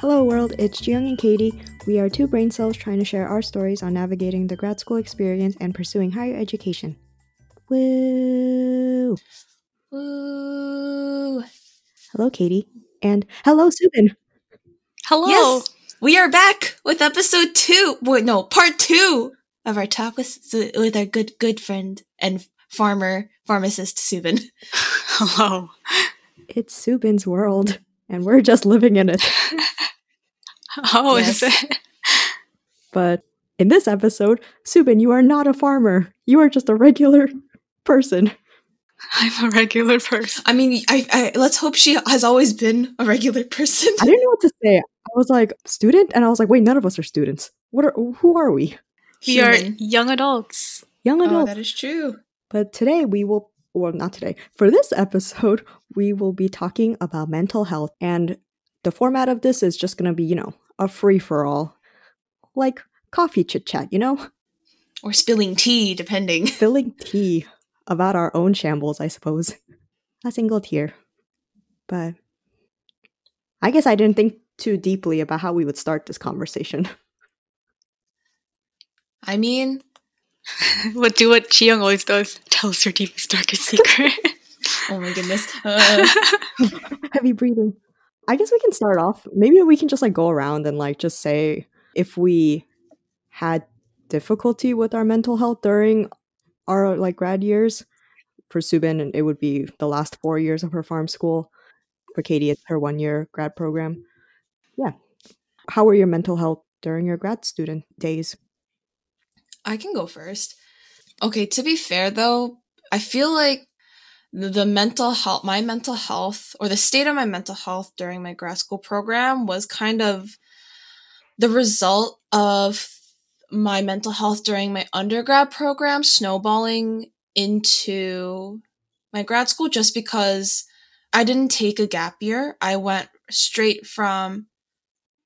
Hello, world. It's Jiyoung and Katie. We are two brain cells trying to share our stories on navigating the grad school experience and pursuing higher education. Woo! Woo! Hello, Katie. And hello, Subin. Hello. Yes, we are back with episode two. Wait, no, part two of our talk with with our good good friend and farmer pharmacist Subin. Hello. It's Subin's world, and we're just living in it. How is Yes. it? But in this episode, Subin, you are not a farmer. You are just a regular person. I'm a regular person. I mean, I, I let's hope she has always been a regular person. I didn't know what to say. I was like, student? And I was like, wait, none of us are students. What are who are we? We are young adults. Young Oh, adults. that is true. But today we will, well, not today. For this episode, we will be talking about mental health. And the format of this is just going to be, you know, a free for all. Like coffee chit chat, you know? Or spilling tea, depending. Filling tea about our own shambles, I suppose. A single tear. But I guess I didn't think too deeply about how we would start this conversation. I mean, But do what Jiyoung always does. Tell us your deepest, darkest secret. oh my goodness. Uh, Heavy breathing. I guess we can start off. Maybe we can just like go around and like just say if we had difficulty with our mental health during our like grad years. For Subin, and it would be the last four years of her pharm school. For Katie, it's her one year grad program. Yeah. How were your mental health during your grad student days? I can go first. Okay, to be fair though, I feel like the, mental health, my mental health, or the state of my mental health during my grad school program was kind of the result of my mental health during my undergrad program snowballing into my grad school just because I didn't take a gap year. I went straight from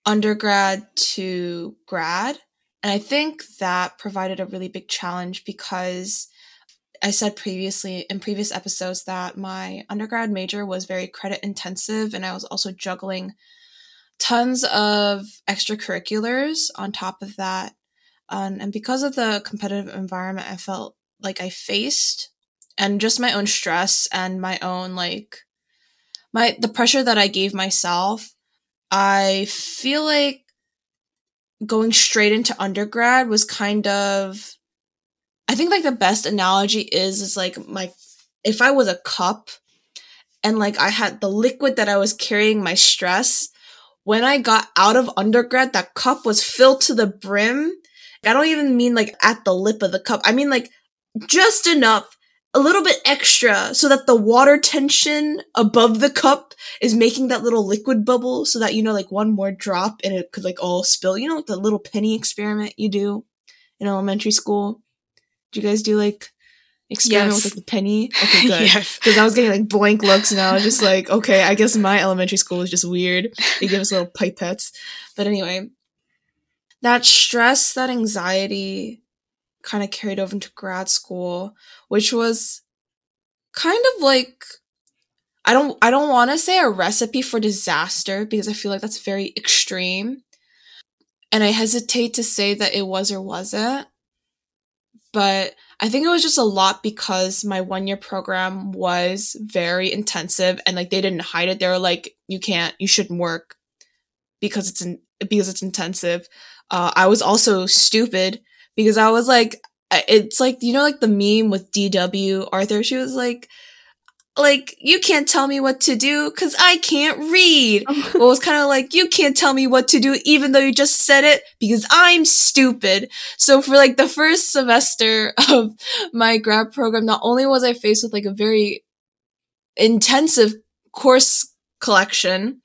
undergrad to grad. And I think that provided a really big challenge because I said previously in previous episodes that my undergrad major was very credit intensive and I was also juggling tons of extracurriculars on top of that. Um, and because of the competitive environment I felt like I faced and just my own stress and my own like my the pressure that I gave myself, I feel like going straight into undergrad was kind of I think like the best analogy is is like my if I was a cup and like I had the liquid that I was carrying my stress when I got out of undergrad that cup was filled to the brim. I don't even mean like at the lip of the cup. I mean like just enough a little bit extra so that the water tension above the cup is making that little liquid bubble so that you know like one more drop and it could like all spill you know like the little penny experiment you do in elementary school do you guys do like experiment Yes. with like the penny okay good yes. because I was getting like blank looks and I was just like, okay, I guess my elementary school is just weird. They give us little pipettes. But anyway, that stress, that anxiety kind of carried over into grad school, which was kind of like I don't I don't want to say a recipe for disaster because I feel like that's very extreme. And I hesitate to say that it was or wasn't. But I think it was just a lot because my one year program was very intensive and like they didn't hide it. They were like, you can't, you shouldn't work because it's in, because it's intensive. Uh, I was also stupid because I was like, it's like, you know, like the meme with DW Arthur. She was like, like, you can't tell me what to do because I can't read. Well, it was kind of like, you can't tell me what to do even though you just said it because I'm stupid. So for like the first semester of my grad program, not only was I faced with like a very intensive course collection,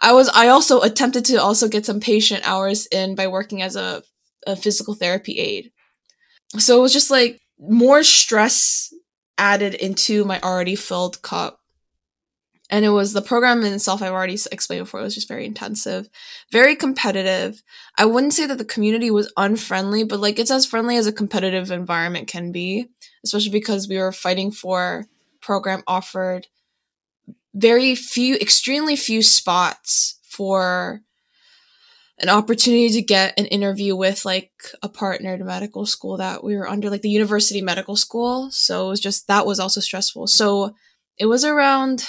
I was, I also attempted to also get some patient hours in by working as a, a physical therapy aide. So it was just like more stress added into my already filled cup. And it was the program in itself, I've already explained before, it was just very intensive, very competitive. I wouldn't say that the community was unfriendly, but like it's as friendly as a competitive environment can be, especially because we were fighting for program offered very few, extremely few spots for an opportunity to get an interview with like a partner partnered medical school that we were under, like the university medical school. So it was just that was also stressful. So it was around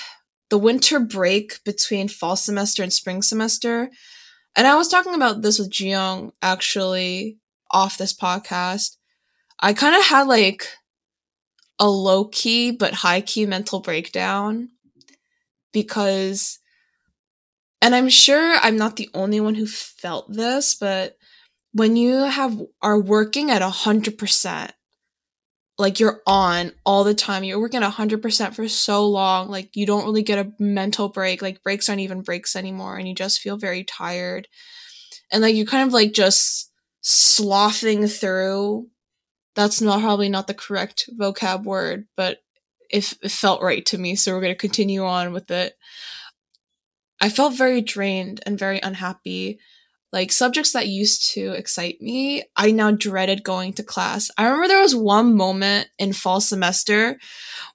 the winter break between fall semester and spring semester. And I was talking about this with Jiyoung actually off this podcast. I kind of had like a low key but high key mental breakdown because and I'm sure I'm not the only one who felt this, but when you have are working at a hundred percent, like you're on all the time, you're working at a hundred percent for so long, like you don't really get a mental break. Like breaks aren't even breaks anymore, and you just feel very tired, and like you're kind of like just sloughing through. That's not probably not the correct vocab word, but it, it felt right to me, so we're gonna continue on with it. I felt very drained and very unhappy. Like subjects that used to excite me, I now dreaded going to class. I remember there was one moment in fall semester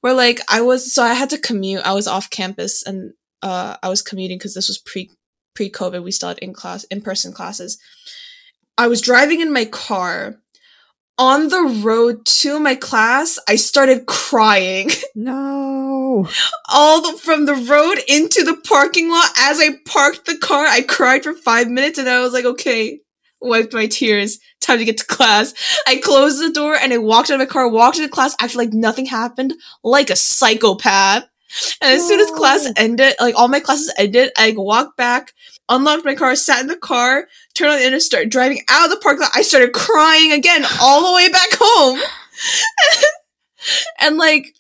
where like I was so I had to commute. I was off campus and uh I was commuting because this was pre pre COVID. We still had in class in person classes. I was driving in my car on the road to my class, I started crying. No. All the, from the road into the parking lot. As I parked the car, I cried for five minutes and I was like, okay, wiped my tears. Time to get to class. I closed the door and I walked out of my car, walked into class, acted like nothing happened, like a psychopath. And as soon as class ended, like all my classes ended, I walked back, unlocked my car, sat in the car, turned on the internet, started driving out of the parking lot. I started crying again all the way back home. and like,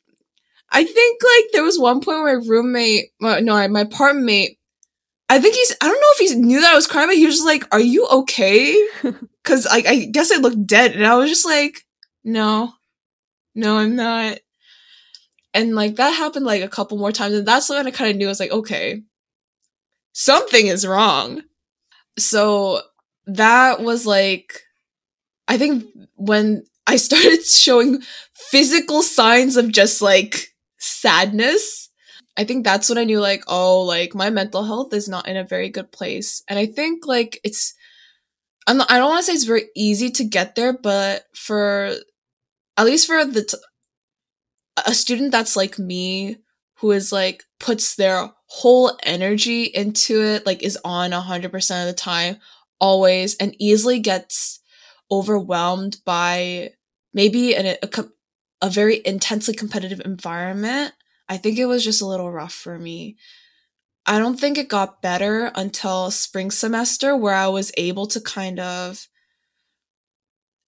I think like there was one point where my roommate, well, no, my apartment mate, I think he's, I don't know if he knew that I was crying, but he was just like, are you okay? Cause like, I guess I looked dead. And I was just like, no, no, I'm not. And like that happened like a couple more times. And that's when I kind of knew I was like, okay, something is wrong. So that was like, I think when I started showing physical signs of just like sadness, I think that's when I knew like, oh, like my mental health is not in a very good place. And I think like it's, I'm not, I don't want to say it's very easy to get there, but for, at least for the, t- a student that's like me, who is like, puts their whole energy into it, like is on 100% of the time, always, and easily gets overwhelmed by maybe an, a, a very intensely competitive environment. I think it was just a little rough for me. I don't think it got better until spring semester where I was able to kind of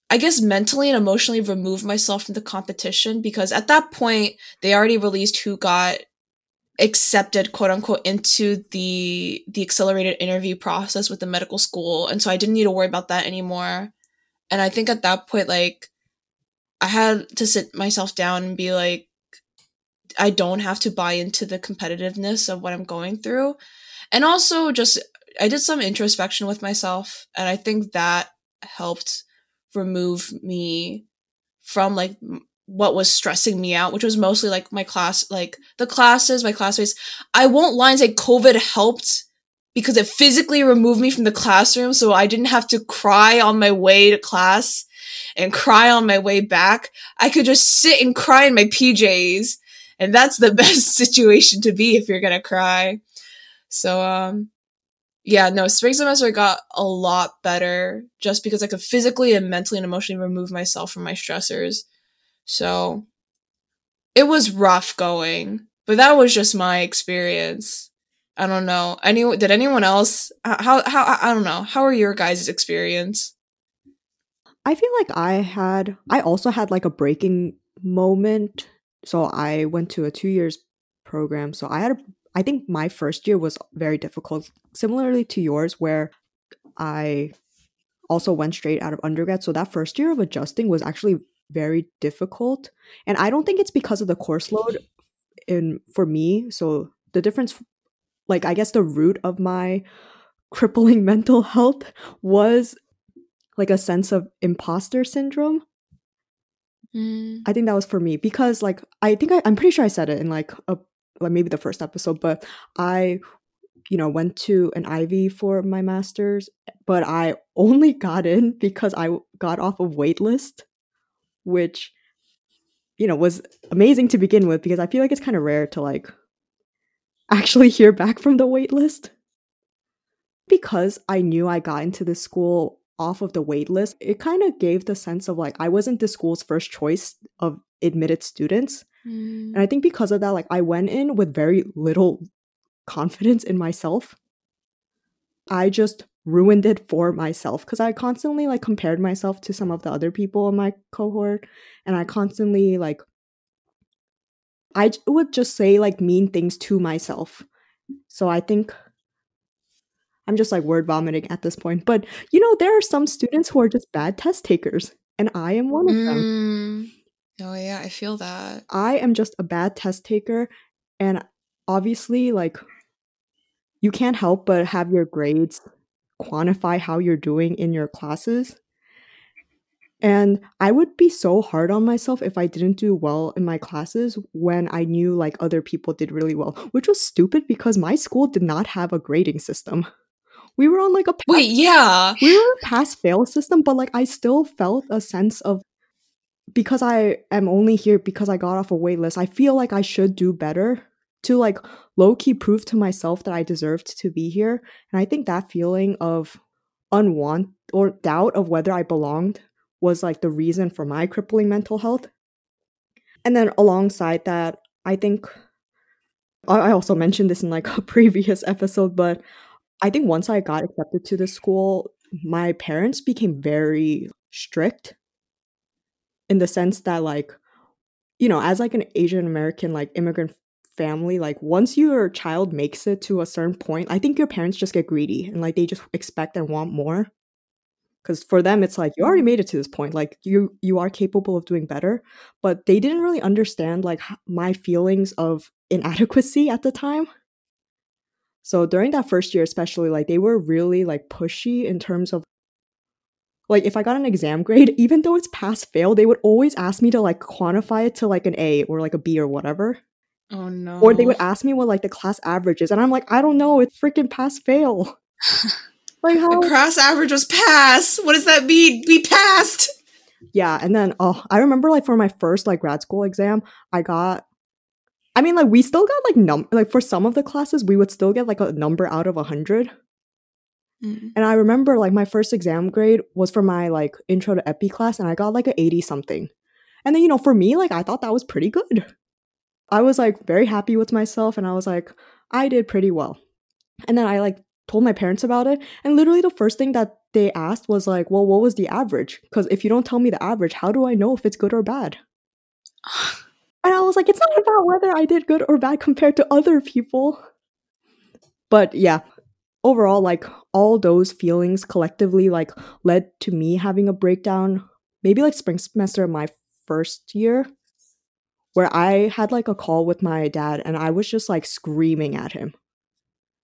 I guess mentally and emotionally remove myself from the competition because at that point they already released who got accepted quote unquote into the the accelerated interview process with the medical school. And so i didn't need to worry about that anymore. And i think at that point like i had to sit myself down and be like i don't have to buy into the competitiveness of what i'm going through. And also just i did some introspection with myself and i think that helped remove me from like what was stressing me out, which was mostly like my class, like the classes, my classmates. I won't lie and say COVID helped because it physically removed me from the classroom. So I didn't have to cry on my way to class and cry on my way back. I could just sit and cry in my PJs. And that's the best situation to be if you're going to cry. So, um, yeah, no, spring semester got a lot better just because I could physically and mentally and emotionally remove myself from my stressors so it was rough going, but that was just my experience. I don't know. Anyone did anyone else how how I don't know. How are your guys' experience? I feel like I had I also had like a breaking moment. So I went to a 2 years program. So I had a I think my first year was very difficult, similarly to yours where I also went straight out of undergrad. So that first year of adjusting was actually very difficult. And I don't think it's because of the course load in for me. So the difference like I guess the root of my crippling mental health was like a sense of imposter syndrome. Mm. I think that was for me because like I think I, I'm pretty sure I said it in like a like maybe the first episode, but I you know, went to an Ivy for my master's, but I only got in because I got off of waitlist, which you know was amazing to begin with because I feel like it's kind of rare to like actually hear back from the waitlist. Because I knew I got into this school off of the waitlist, it kind of gave the sense of like I wasn't the school's first choice of admitted students. Mm. And I think because of that, like I went in with very little confidence in myself. I just ruined it for myself because I constantly like compared myself to some of the other people in my cohort and I constantly like I would just say like mean things to myself. So I think I'm just like word vomiting at this point. But you know, there are some students who are just bad test takers, and I am one of them. Oh yeah, I feel that. I am just a bad test taker, and obviously, like, you can't help but have your grades quantify how you're doing in your classes. And I would be so hard on myself if I didn't do well in my classes when I knew like other people did really well, which was stupid because my school did not have a grading system. We were on like a pass, Wait, yeah. we were a pass fail system, but like I still felt a sense of because I am only here because I got off a wait list, I feel like I should do better to like low key prove to myself that I deserved to be here. And I think that feeling of unwant or doubt of whether I belonged was like the reason for my crippling mental health. And then alongside that, I think I also mentioned this in like a previous episode, but I think once I got accepted to the school, my parents became very strict in the sense that like you know, as like an Asian American like immigrant family, like once your child makes it to a certain point, I think your parents just get greedy and like they just expect and want more. Cuz for them it's like you already mm. made it to this point, like you you are capable of doing better, but they didn't really understand like my feelings of inadequacy at the time. So during that first year especially like they were really like pushy in terms of like if I got an exam grade, even though it's pass fail, they would always ask me to like quantify it to like an A or like a B or whatever. Oh no. Or they would ask me what like the class average is, and I'm like, I don't know, it's freaking pass fail. like how? The class average was pass. What does that mean? We passed. yeah, and then oh, I remember like for my first like grad school exam, I got. I mean, like we still got like num like for some of the classes, we would still get like a number out of a hundred. Mm. And I remember like my first exam grade was for my like intro to epi class and I got like a 80 something. And then you know, for me like I thought that was pretty good. I was like very happy with myself and I was like I did pretty well. And then I like told my parents about it and literally the first thing that they asked was like, "Well, what was the average?" Cuz if you don't tell me the average, how do I know if it's good or bad? And I was like, it's not about whether I did good or bad compared to other people. But yeah, overall, like all those feelings collectively like led to me having a breakdown, maybe like spring semester of my first year, where I had like a call with my dad and I was just like screaming at him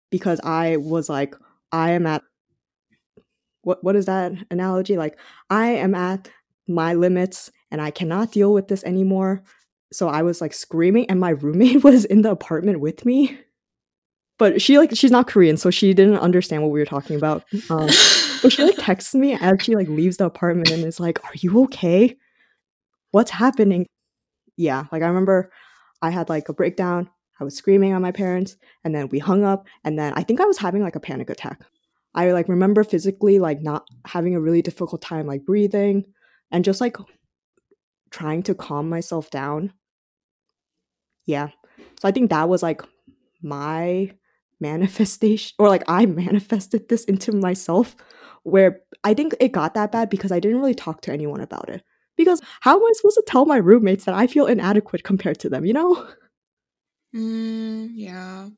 because I was like, I am at what what is that analogy? Like, I am at my limits and I cannot deal with this anymore. So I was like screaming, and my roommate was in the apartment with me. But she like she's not Korean, so she didn't understand what we were talking about. Um, but she like texts me as she like leaves the apartment and is like, "Are you okay? What's happening?" Yeah, like I remember I had like a breakdown. I was screaming at my parents, and then we hung up. And then I think I was having like a panic attack. I like remember physically like not having a really difficult time like breathing and just like trying to calm myself down. Yeah. So I think that was like my manifestation or like I manifested this into myself where I think it got that bad because I didn't really talk to anyone about it. Because how am I supposed to tell my roommates that I feel inadequate compared to them, you know? Mm, yeah.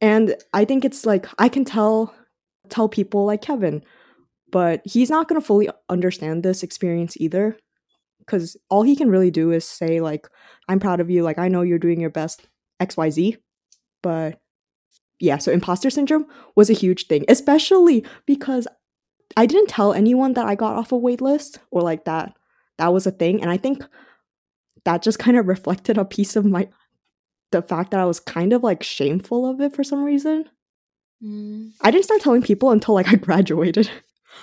And I think it's like I can tell tell people like Kevin, but he's not going to fully understand this experience either cuz all he can really do is say like I'm proud of you, like I know you're doing your best XYZ. But yeah, so imposter syndrome was a huge thing, especially because I didn't tell anyone that I got off a wait list or like that that was a thing and I think that just kind of reflected a piece of my the fact that I was kind of like shameful of it for some reason. Mm. I didn't start telling people until like I graduated.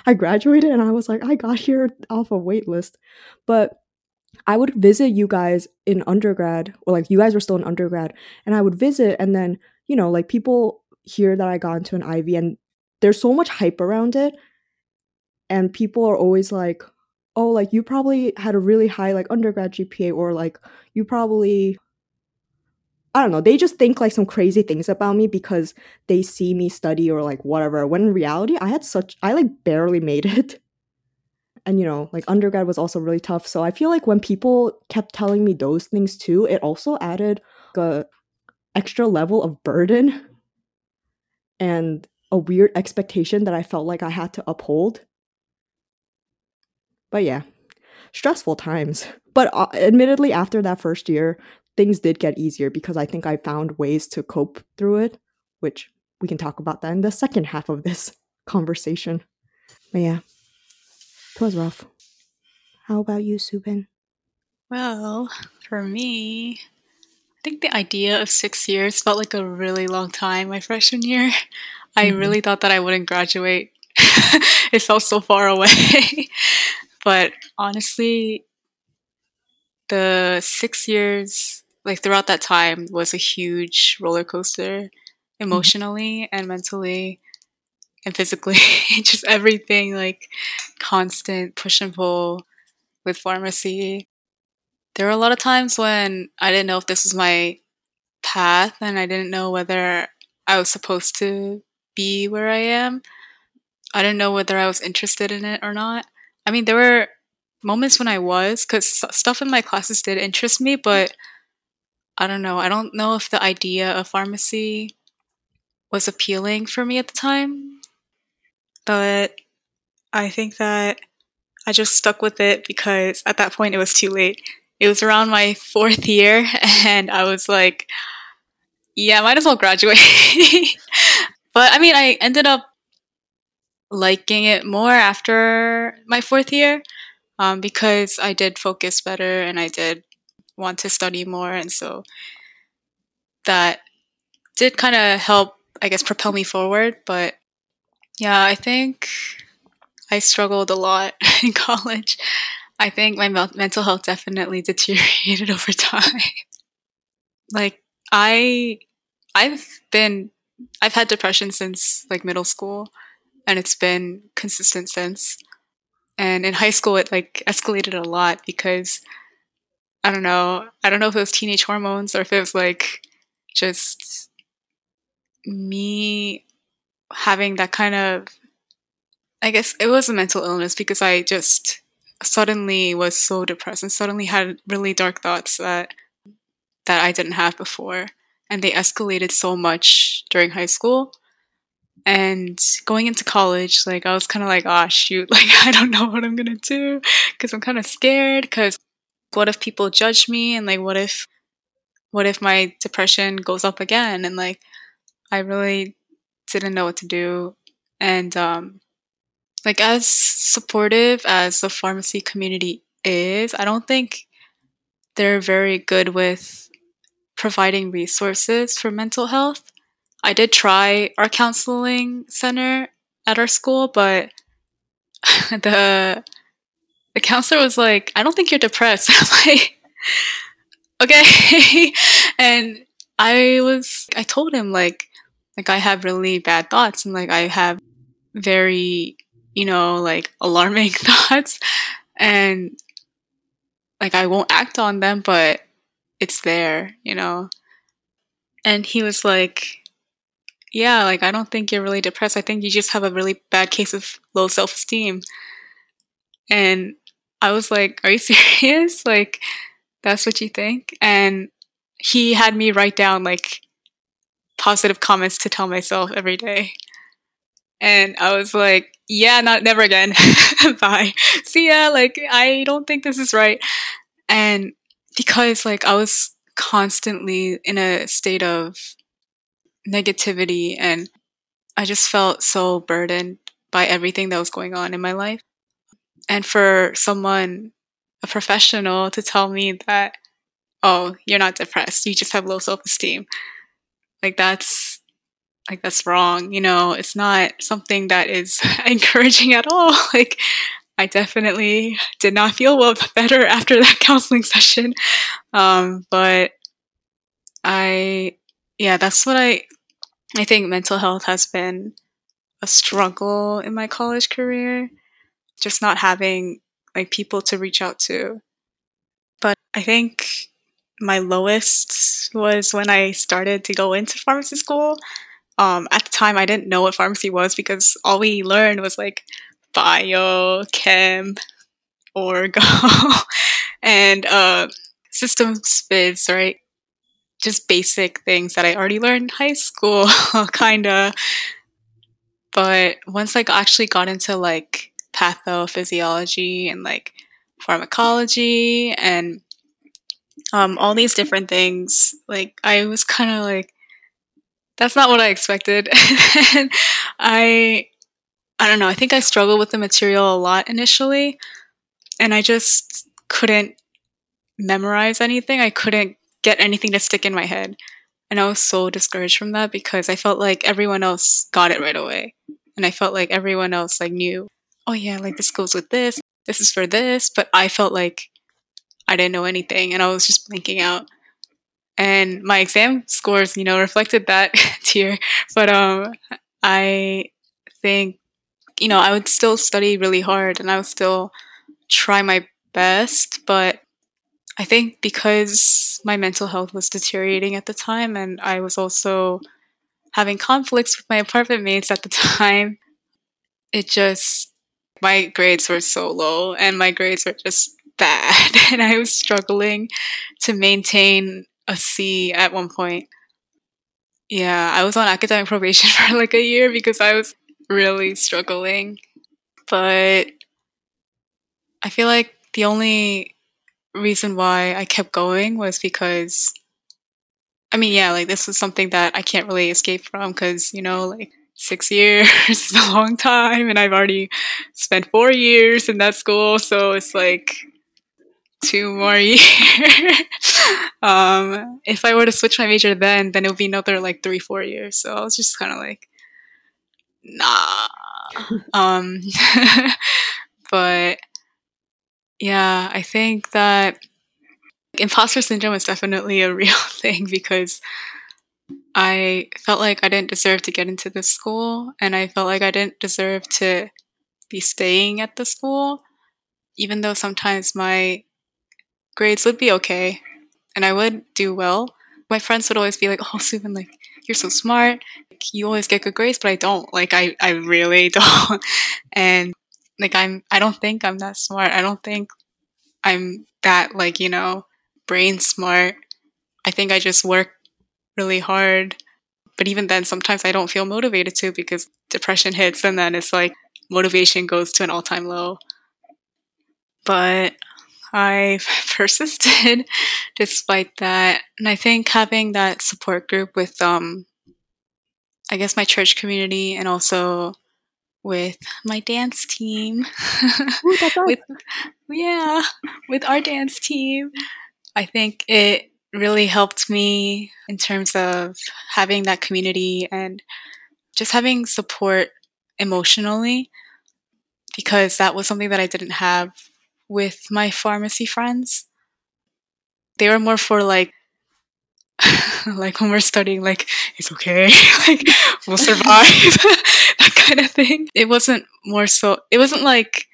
I graduated and I was like, I got here off a wait list. But I would visit you guys in undergrad, or like you guys were still in undergrad, and I would visit, and then, you know, like people hear that I got into an Ivy, and there's so much hype around it. And people are always like, oh, like you probably had a really high like undergrad GPA, or like you probably I don't know, they just think like some crazy things about me because they see me study or like whatever. When in reality, I had such I like barely made it. And you know, like undergrad was also really tough. So I feel like when people kept telling me those things too, it also added a extra level of burden and a weird expectation that I felt like I had to uphold. But yeah, stressful times. But uh, admittedly, after that first year, things did get easier because I think I found ways to cope through it, which we can talk about that in the second half of this conversation. But yeah, it was rough. How about you, Subin? Well, for me, I think the idea of six years felt like a really long time my freshman year. I Mhm. really thought that I wouldn't graduate. it felt so far away. but honestly, the six years, like throughout that time, was a huge roller coaster emotionally and mentally and physically. Just everything, like constant push and pull with pharmacy. There were a lot of times when I didn't know if this was my path and I didn't know whether I was supposed to be where I am. I didn't know whether I was interested in it or not. I mean, there were moments when I was, because stuff in my classes did interest me, but I don't know. I don't know if the idea of pharmacy was appealing for me at the time. But I think that I just stuck with it because at that point it was too late. It was around my fourth year, and I was like, yeah, might as well graduate. but I mean, I ended up liking it more after my fourth year um, because I did focus better and I did want to study more. And so that did kind of help, I guess, propel me forward. But yeah, I think I struggled a lot in college. I think my mel- mental health definitely deteriorated over time. like I I've been I've had depression since like middle school and it's been consistent since. And in high school it like escalated a lot because I don't know, I don't know if it was teenage hormones or if it was like just me having that kind of I guess it was a mental illness because I just suddenly was so depressed and suddenly had really dark thoughts that that I didn't have before. And they escalated so much during high school. And going into college like I was kind of like oh shoot like I don't know what I'm going to do. Cuz I'm kind of scared cuz what if people judge me? And like what if what if my depression goes up again? And like I really didn't know what to do. And um like as supportive as the pharmacy community is, I don't think they're very good with providing resources for mental health. I did try our counseling center at our school, but the the counselor was like, "I don't think you're depressed." I'm like, "Okay," and I was, I told him like, like I have really bad thoughts and like I have very you know, like alarming thoughts and like I won't act on them, but it's there, you know. And he was like, Yeah, like I don't think you're really depressed. I think you just have a really bad case of low self esteem. And I was like, Are you serious? Like, that's what you think? And he had me write down like positive comments to tell myself every day. And I was like, yeah, not never again. Bye. See ya. Like, I don't think this is right. And because like I was constantly in a state of negativity and I just felt so burdened by everything that was going on in my life. And for someone, a professional, to tell me that, oh, you're not depressed, you just have low self esteem, like that's like that's wrong. You know, it's not something that is encouraging at all. Like I definitely did not feel well better after that counseling session. Um, but I, yeah, that's what I, I think mental health has been a struggle in my college career. Just not having like people to reach out to. But I think my lowest was when I started to go into pharmacy school. Um, at the time, I didn't know what pharmacy was because all we learned was like bio, chem, orgo, and uh, systems phys, right? Just basic things that I already learned in high school, kinda. But once I actually got into like pathophysiology and like pharmacology and um, all these different things, like I was kind of like, that's not what I expected. I, I don't know. I think I struggled with the material a lot initially, and I just couldn't memorize anything. I couldn't get anything to stick in my head. And I was so discouraged from that because I felt like everyone else got it right away. And I felt like everyone else like knew, oh yeah, like this goes with this, this is for this, but I felt like I didn't know anything and I was just blinking out. And my exam scores, you know, reflected that tier. But um I think you know, I would still study really hard and I would still try my best, but I think because my mental health was deteriorating at the time and I was also having conflicts with my apartment mates at the time, it just, my grades were so low and my grades were just bad. And I was struggling to maintain a C at one point. Yeah, I was on academic probation for like a year because I was really struggling. But I feel like the only reason why I kept going was because I mean, yeah, like this is something that I can't really escape from because, you know, like six years is a long time and I've already spent four years in that school. So it's like two more years. um, if I were to switch my major then, then it would be another like three, four years. So I was just kind of like, nah. um, but yeah, I think that imposter syndrome is definitely a real thing because I felt like I didn't deserve to get into this school and I felt like I didn't deserve to be staying at the school, even though sometimes my grades would be okay and I would do well. My friends would always be like, Oh, Subin, like, you're so smart. Like, You always get good grades, but I don't. Like, I, I really don't. and like, I'm, I don't think I'm that smart. I don't think I'm that, like, you know, brain smart. I think I just work really hard. But even then, sometimes I don't feel motivated to because depression hits and then it's like motivation goes to an all time low. But I persisted despite that. And I think having that support group with, um, I guess, my church community and also with my dance team. Ooh, with, yeah, with our dance team. I think it really helped me in terms of having that community and just having support emotionally because that was something that I didn't have with my pharmacy friends. They were more for like like when we're studying like it's okay like we'll survive that kind of thing it wasn't more so it wasn't like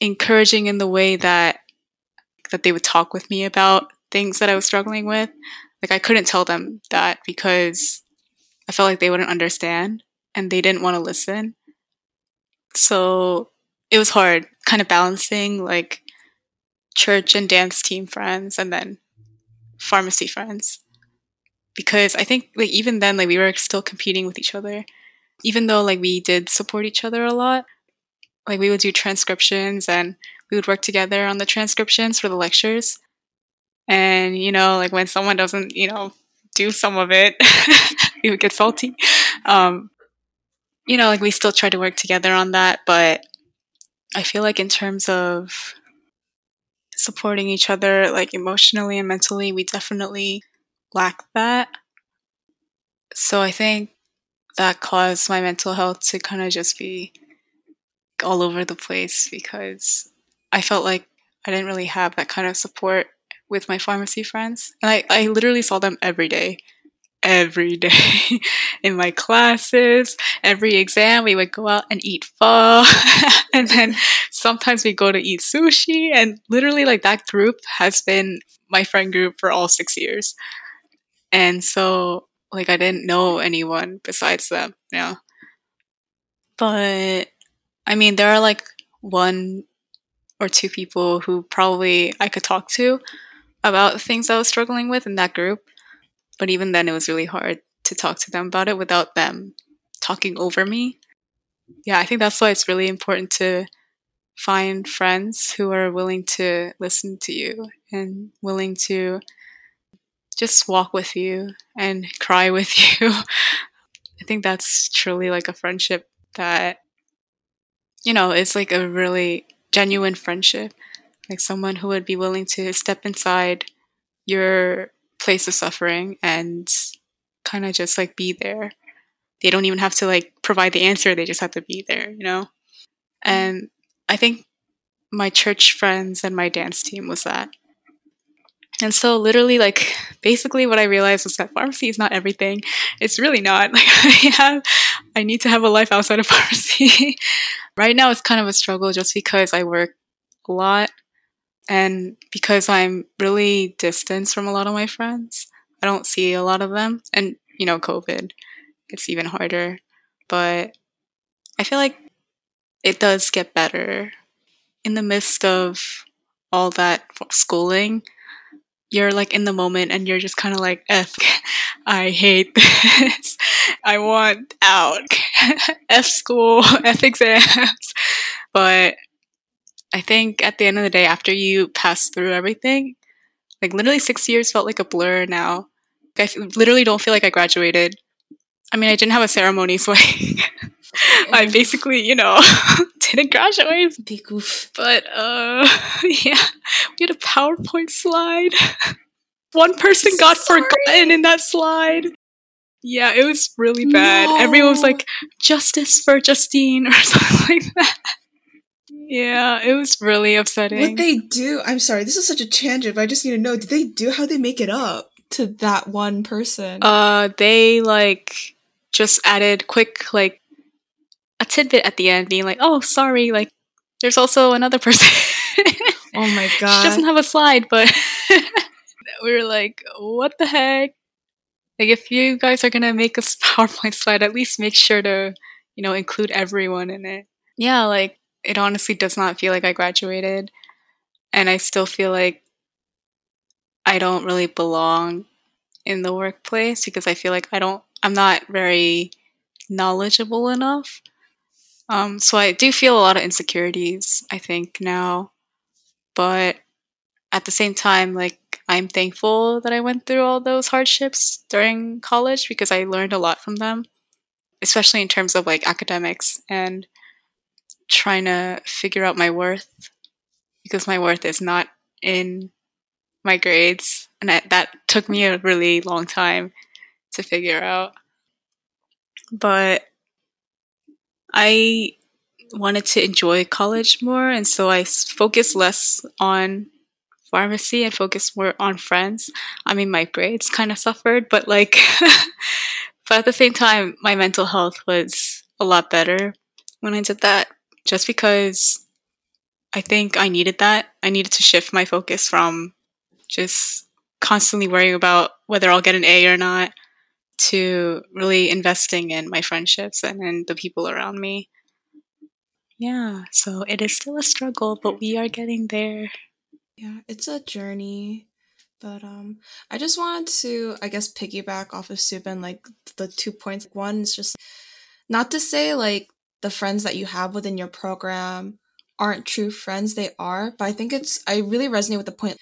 encouraging in the way that that they would talk with me about things that I was struggling with. Like I couldn't tell them that because I felt like they wouldn't understand and they didn't want to listen. So it was hard kind of balancing like church and dance team friends and then pharmacy friends. Because I think like even then like we were still competing with each other. Even though like we did support each other a lot. Like we would do transcriptions and we would work together on the transcriptions for the lectures. And, you know, like when someone doesn't, you know, do some of it, we would get salty. Um, you know, like we still try to work together on that, but I feel like in terms of supporting each other, like emotionally and mentally, we definitely lack that. So I think that caused my mental health to kind of just be all over the place because I felt like I didn't really have that kind of support with my pharmacy friends. And I, I literally saw them every day. Every day in my classes, every exam, we would go out and eat pho. and then sometimes we go to eat sushi. And literally, like, that group has been my friend group for all six years. And so, like, I didn't know anyone besides them, you know. But, I mean, there are like one or two people who probably I could talk to about things I was struggling with in that group. But even then, it was really hard to talk to them about it without them talking over me. Yeah, I think that's why it's really important to find friends who are willing to listen to you and willing to just walk with you and cry with you. I think that's truly like a friendship that, you know, it's like a really genuine friendship. Like someone who would be willing to step inside your place of suffering and kind of just like be there. They don't even have to like provide the answer, they just have to be there, you know? And I think my church friends and my dance team was that. And so, literally, like, basically, what I realized was that pharmacy is not everything. It's really not. Like, I have, I need to have a life outside of pharmacy. right now, it's kind of a struggle just because I work a lot and because I'm really distanced from a lot of my friends. I don't see a lot of them. And, you know, COVID, it's even harder. But I feel like it does get better in the midst of all that schooling you're like in the moment and you're just kind of like f i hate this i want out f school f exams but i think at the end of the day after you pass through everything like literally six years felt like a blur now i literally don't feel like i graduated i mean i didn't have a ceremony so i I basically, you know, didn't graduate. Big goof. But uh yeah, we had a PowerPoint slide. One person got Sorry. forgotten in that slide. Yeah, it was really bad. No. Everyone was like, justice for Justine or something like that. Yeah, it was really upsetting. What they do? I'm sorry, this is such a tangent, but I just need to know: Did they do how they make it up? To that one person. uh they like just added quick like a tidbit at the end being like, "Oh, sorry, like there's also another person." Oh my gosh. she doesn't have a slide, but we were like, what the heck? Like, if you guys are gonna make a PowerPoint slide, at least make sure to, you know, include everyone in it. Yeah, like, it honestly does not feel like I graduated. And I still feel like I don't really belong in the workplace because I feel like I don't, I'm not very knowledgeable enough. Um, so I do feel a lot of insecurities, I think, now. But at the same time, like I'm thankful that I went through all those hardships during college because I learned a lot from them, especially in terms of like academics and trying to figure out my worth because my worth is not in my grades. And I, that took me a really long time to figure out. But I wanted to enjoy college more, and so I focused less on pharmacy and focused more on friends. I mean, my grades kind of suffered, but like, but at the same time, my mental health was a lot better when I did that, just because I think I needed that. I needed to shift my focus from just constantly worrying about whether I'll get an A or not to really investing in my friendships and in the people around me. Yeah, so it is still a struggle, but we are getting there. Yeah, it's a journey. But um I just wanted to I guess piggyback off of Subin like the two points. One is just not to say like the friends that you have within your program aren't true friends, they are, but I think it's I really resonate with the point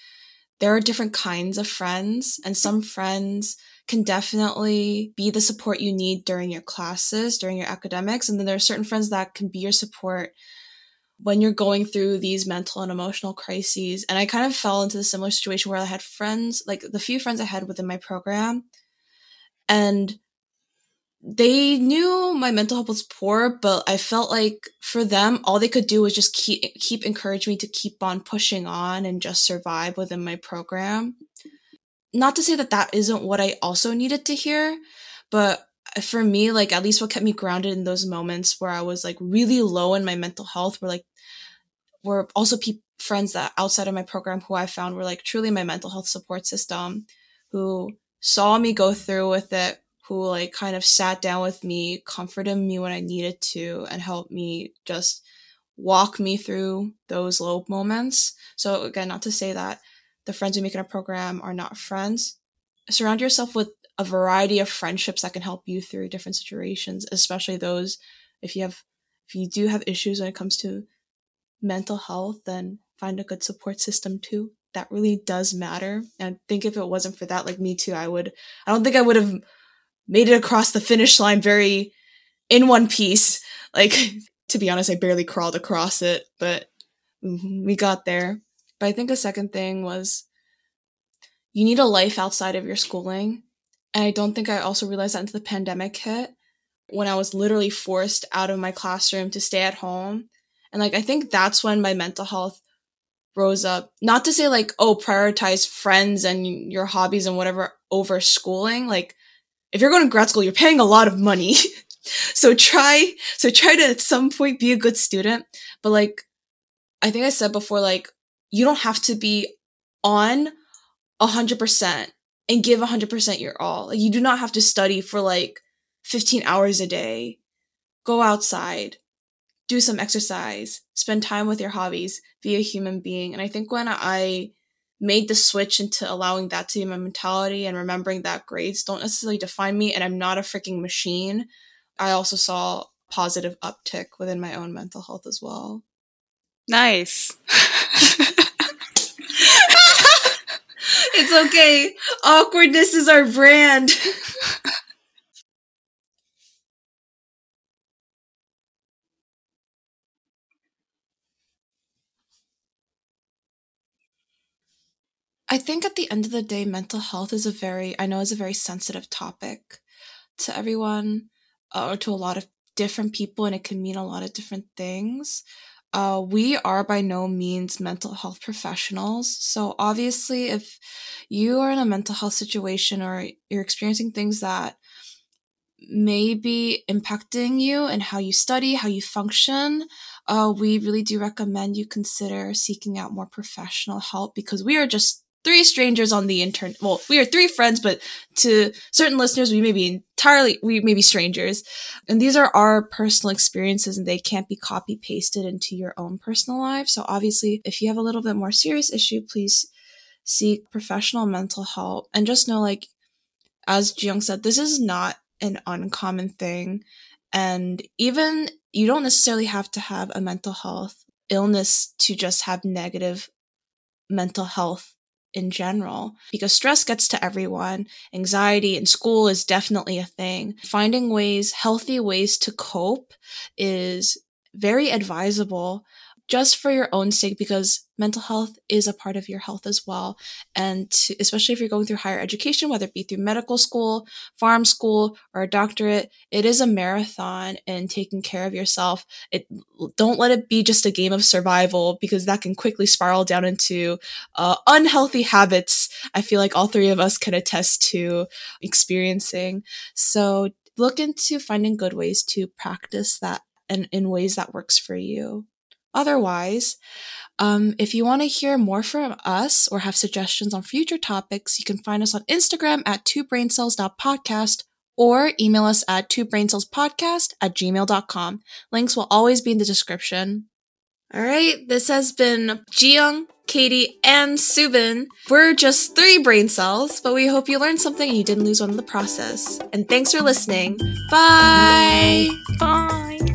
there are different kinds of friends and some friends can definitely be the support you need during your classes, during your academics, and then there are certain friends that can be your support when you're going through these mental and emotional crises. And I kind of fell into the similar situation where I had friends, like the few friends I had within my program, and they knew my mental health was poor, but I felt like for them, all they could do was just keep keep encouraging me to keep on pushing on and just survive within my program. Not to say that that isn't what I also needed to hear, but for me, like at least what kept me grounded in those moments where I was like really low in my mental health were like were also pe- friends that outside of my program who I found were like truly my mental health support system, who saw me go through with it, who like kind of sat down with me, comforted me when I needed to, and helped me just walk me through those low moments. So again, not to say that the friends we make in a program are not friends. Surround yourself with a variety of friendships that can help you through different situations, especially those if you have if you do have issues when it comes to mental health, then find a good support system too. That really does matter. And I think if it wasn't for that, like me too, I would I don't think I would have made it across the finish line very in one piece. Like, to be honest, I barely crawled across it, but mm-hmm, we got there. But I think a second thing was you need a life outside of your schooling. And I don't think I also realized that until the pandemic hit when I was literally forced out of my classroom to stay at home. And like, I think that's when my mental health rose up. Not to say like, oh, prioritize friends and your hobbies and whatever over schooling. Like, if you're going to grad school, you're paying a lot of money. so try, so try to at some point be a good student. But like, I think I said before, like, you don't have to be on a hundred percent and give a hundred percent your all. Like, you do not have to study for like 15 hours a day. Go outside, do some exercise, spend time with your hobbies, be a human being. And I think when I made the switch into allowing that to be my mentality and remembering that grades don't necessarily define me and I'm not a freaking machine, I also saw positive uptick within my own mental health as well. Nice. it's okay. Awkwardness is our brand. I think at the end of the day, mental health is a very, I know is a very sensitive topic to everyone uh, or to a lot of different people, and it can mean a lot of different things. Uh, we are by no means mental health professionals. So, obviously, if you are in a mental health situation or you're experiencing things that may be impacting you and how you study, how you function, uh, we really do recommend you consider seeking out more professional help because we are just three strangers on the internet. Well, we are three friends, but to certain listeners, we may be entirely, we may be strangers. And these are our personal experiences and they can't be copy pasted into your own personal life. So obviously, if you have a little bit more serious issue, please seek professional mental help and just know, like, as Jiyoung said, this is not an uncommon thing. And even you don't necessarily have to have a mental health illness to just have negative mental health in general because stress gets to everyone. Anxiety in school is definitely a thing. Finding ways, healthy ways to cope is very advisable just for your own sake because mental health is a part of your health as well. And to, especially if you're going through higher education whether it be through medical school pharm school or a doctorate it is a marathon and taking care of yourself. It don't let it be just a game of survival because that can quickly spiral down into uh, unhealthy habits i feel like all three of us can attest to experiencing. So look into finding good ways to practice that and in ways that works for you Otherwise, um, if you want to hear more from us or have suggestions on future topics, you can find us on Instagram at twobraincells.podcast or email us at twobraincellspodcast at gmail.com. Links will always be in the description. All right, this has been Jiyoung, Katie, and Subin. We're just three brain cells, but we hope you learned something and you didn't lose one in the process. And thanks for listening. Bye! Bye.